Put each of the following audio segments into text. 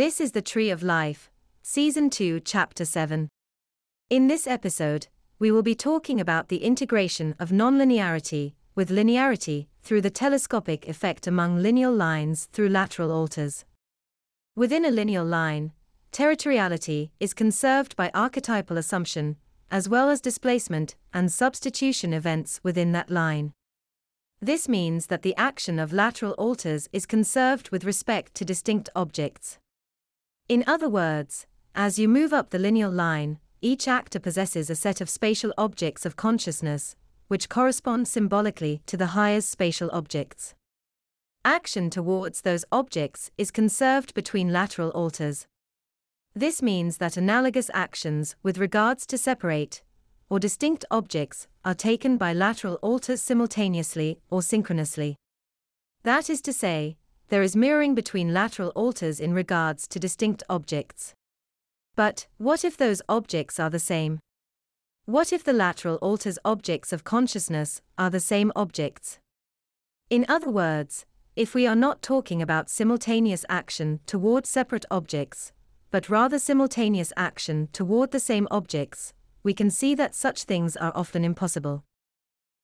This is the Tree of Life, Season 2, Chapter 7. In this episode, we will be talking about the integration of nonlinearity with linearity through the telescopic effect among lineal lines through lateral alters. Within a lineal line, territoriality is conserved by archetypal assumption, as well as displacement and substitution events within that line. This means that the action of lateral alters is conserved with respect to distinct objects. In other words, as you move up the lineal line, each actor possesses a set of spatial objects of consciousness, which correspond symbolically to the highest spatial objects. Action towards those objects is conserved between lateral alters. This means that analogous actions with regards to separate or distinct objects are taken by lateral alters simultaneously or synchronously. That is to say, there is mirroring between lateral alters in regards to distinct objects. But, what if those objects are the same? What if the lateral alters objects of consciousness are the same objects? In other words, if we are not talking about simultaneous action toward separate objects, but rather simultaneous action toward the same objects, we can see that such things are often impossible.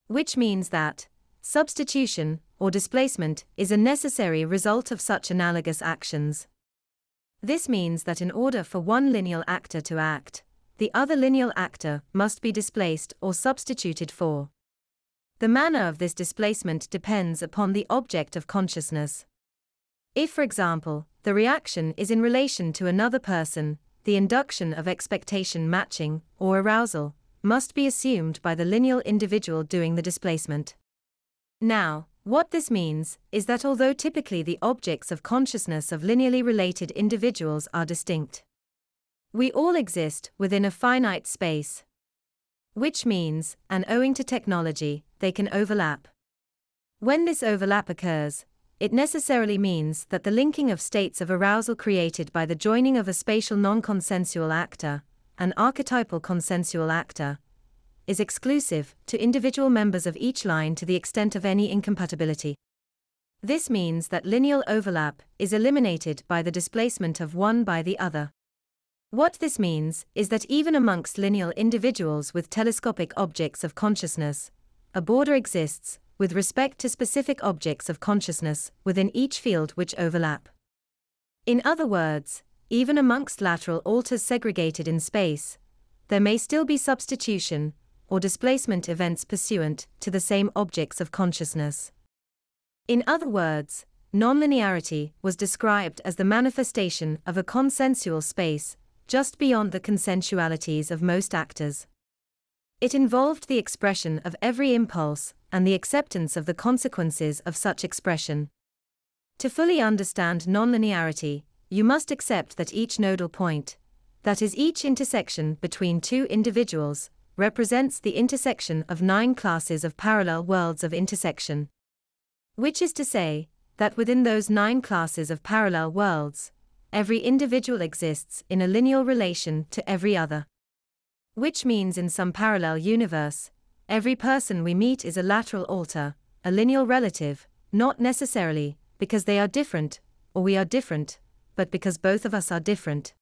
Which means that substitution or displacement is a necessary result of such analogous actions. This means that in order for one lineal actor to act, the other lineal actor must be displaced or substituted for. The manner of this displacement depends upon the object of consciousness. If, for example, the reaction is in relation to another person, the induction of expectation matching, or arousal, must be assumed by the lineal individual doing the displacement. Now, what this means is that although typically the objects of consciousness of linearly related individuals are distinct, we all exist within a finite space. Which means, and owing to technology, they can overlap. When this overlap occurs, it necessarily means that the linking of states of arousal created by the joining of a spatial non consensual actor, an archetypal consensual actor, is exclusive to individual members of each line to the extent of any incompatibility. This means that lineal overlap is eliminated by the displacement of one by the other. What this means is that even amongst lineal individuals with telescopic objects of consciousness, a border exists with respect to specific objects of consciousness within each field which overlap. In other words, even amongst lateral alters segregated in space, there may still be substitution or displacement events pursuant to the same objects of consciousness. In other words, nonlinearity was described as the manifestation of a consensual space just beyond the consensualities of most actors. It involved the expression of every impulse and the acceptance of the consequences of such expression. To fully understand nonlinearity, you must accept that each nodal point, that is, each intersection between two individuals, represents the intersection of nine classes of parallel worlds of intersection. Which is to say, that within those nine classes of parallel worlds, every individual exists in a lineal relation to every other. Which means in some parallel universe, every person we meet is a lateral alter, a lineal relative, not necessarily because they are different, or we are different, but because both of us are different.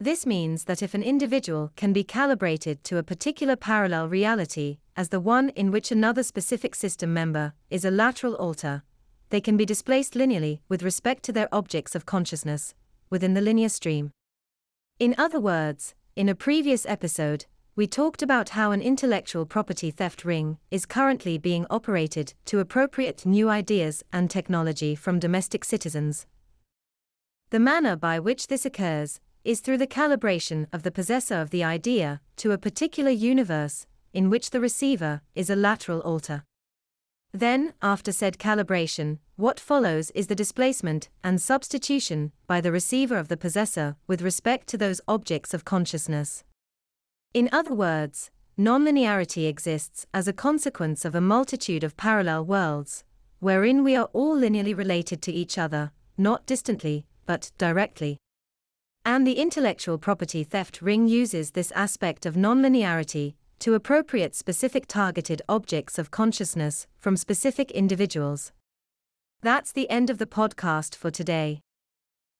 This means that if an individual can be calibrated to a particular parallel reality, as the one in which another specific system member is a lateral alter, they can be displaced linearly with respect to their objects of consciousness within the linear stream. In other words, in a previous episode, we talked about how an intellectual property theft ring is currently being operated to appropriate new ideas and technology from domestic citizens. The manner by which this occurs is through the calibration of the possessor of the idea to a particular universe in which the receiver is a lateral alter. Then, after said calibration, what follows is the displacement and substitution by the receiver of the possessor with respect to those objects of consciousness. In other words, nonlinearity exists as a consequence of a multitude of parallel worlds, wherein we are all linearly related to each other, not distantly, but directly. And the intellectual property theft ring uses this aspect of nonlinearity to appropriate specific targeted objects of consciousness from specific individuals. That's the end of the podcast for today.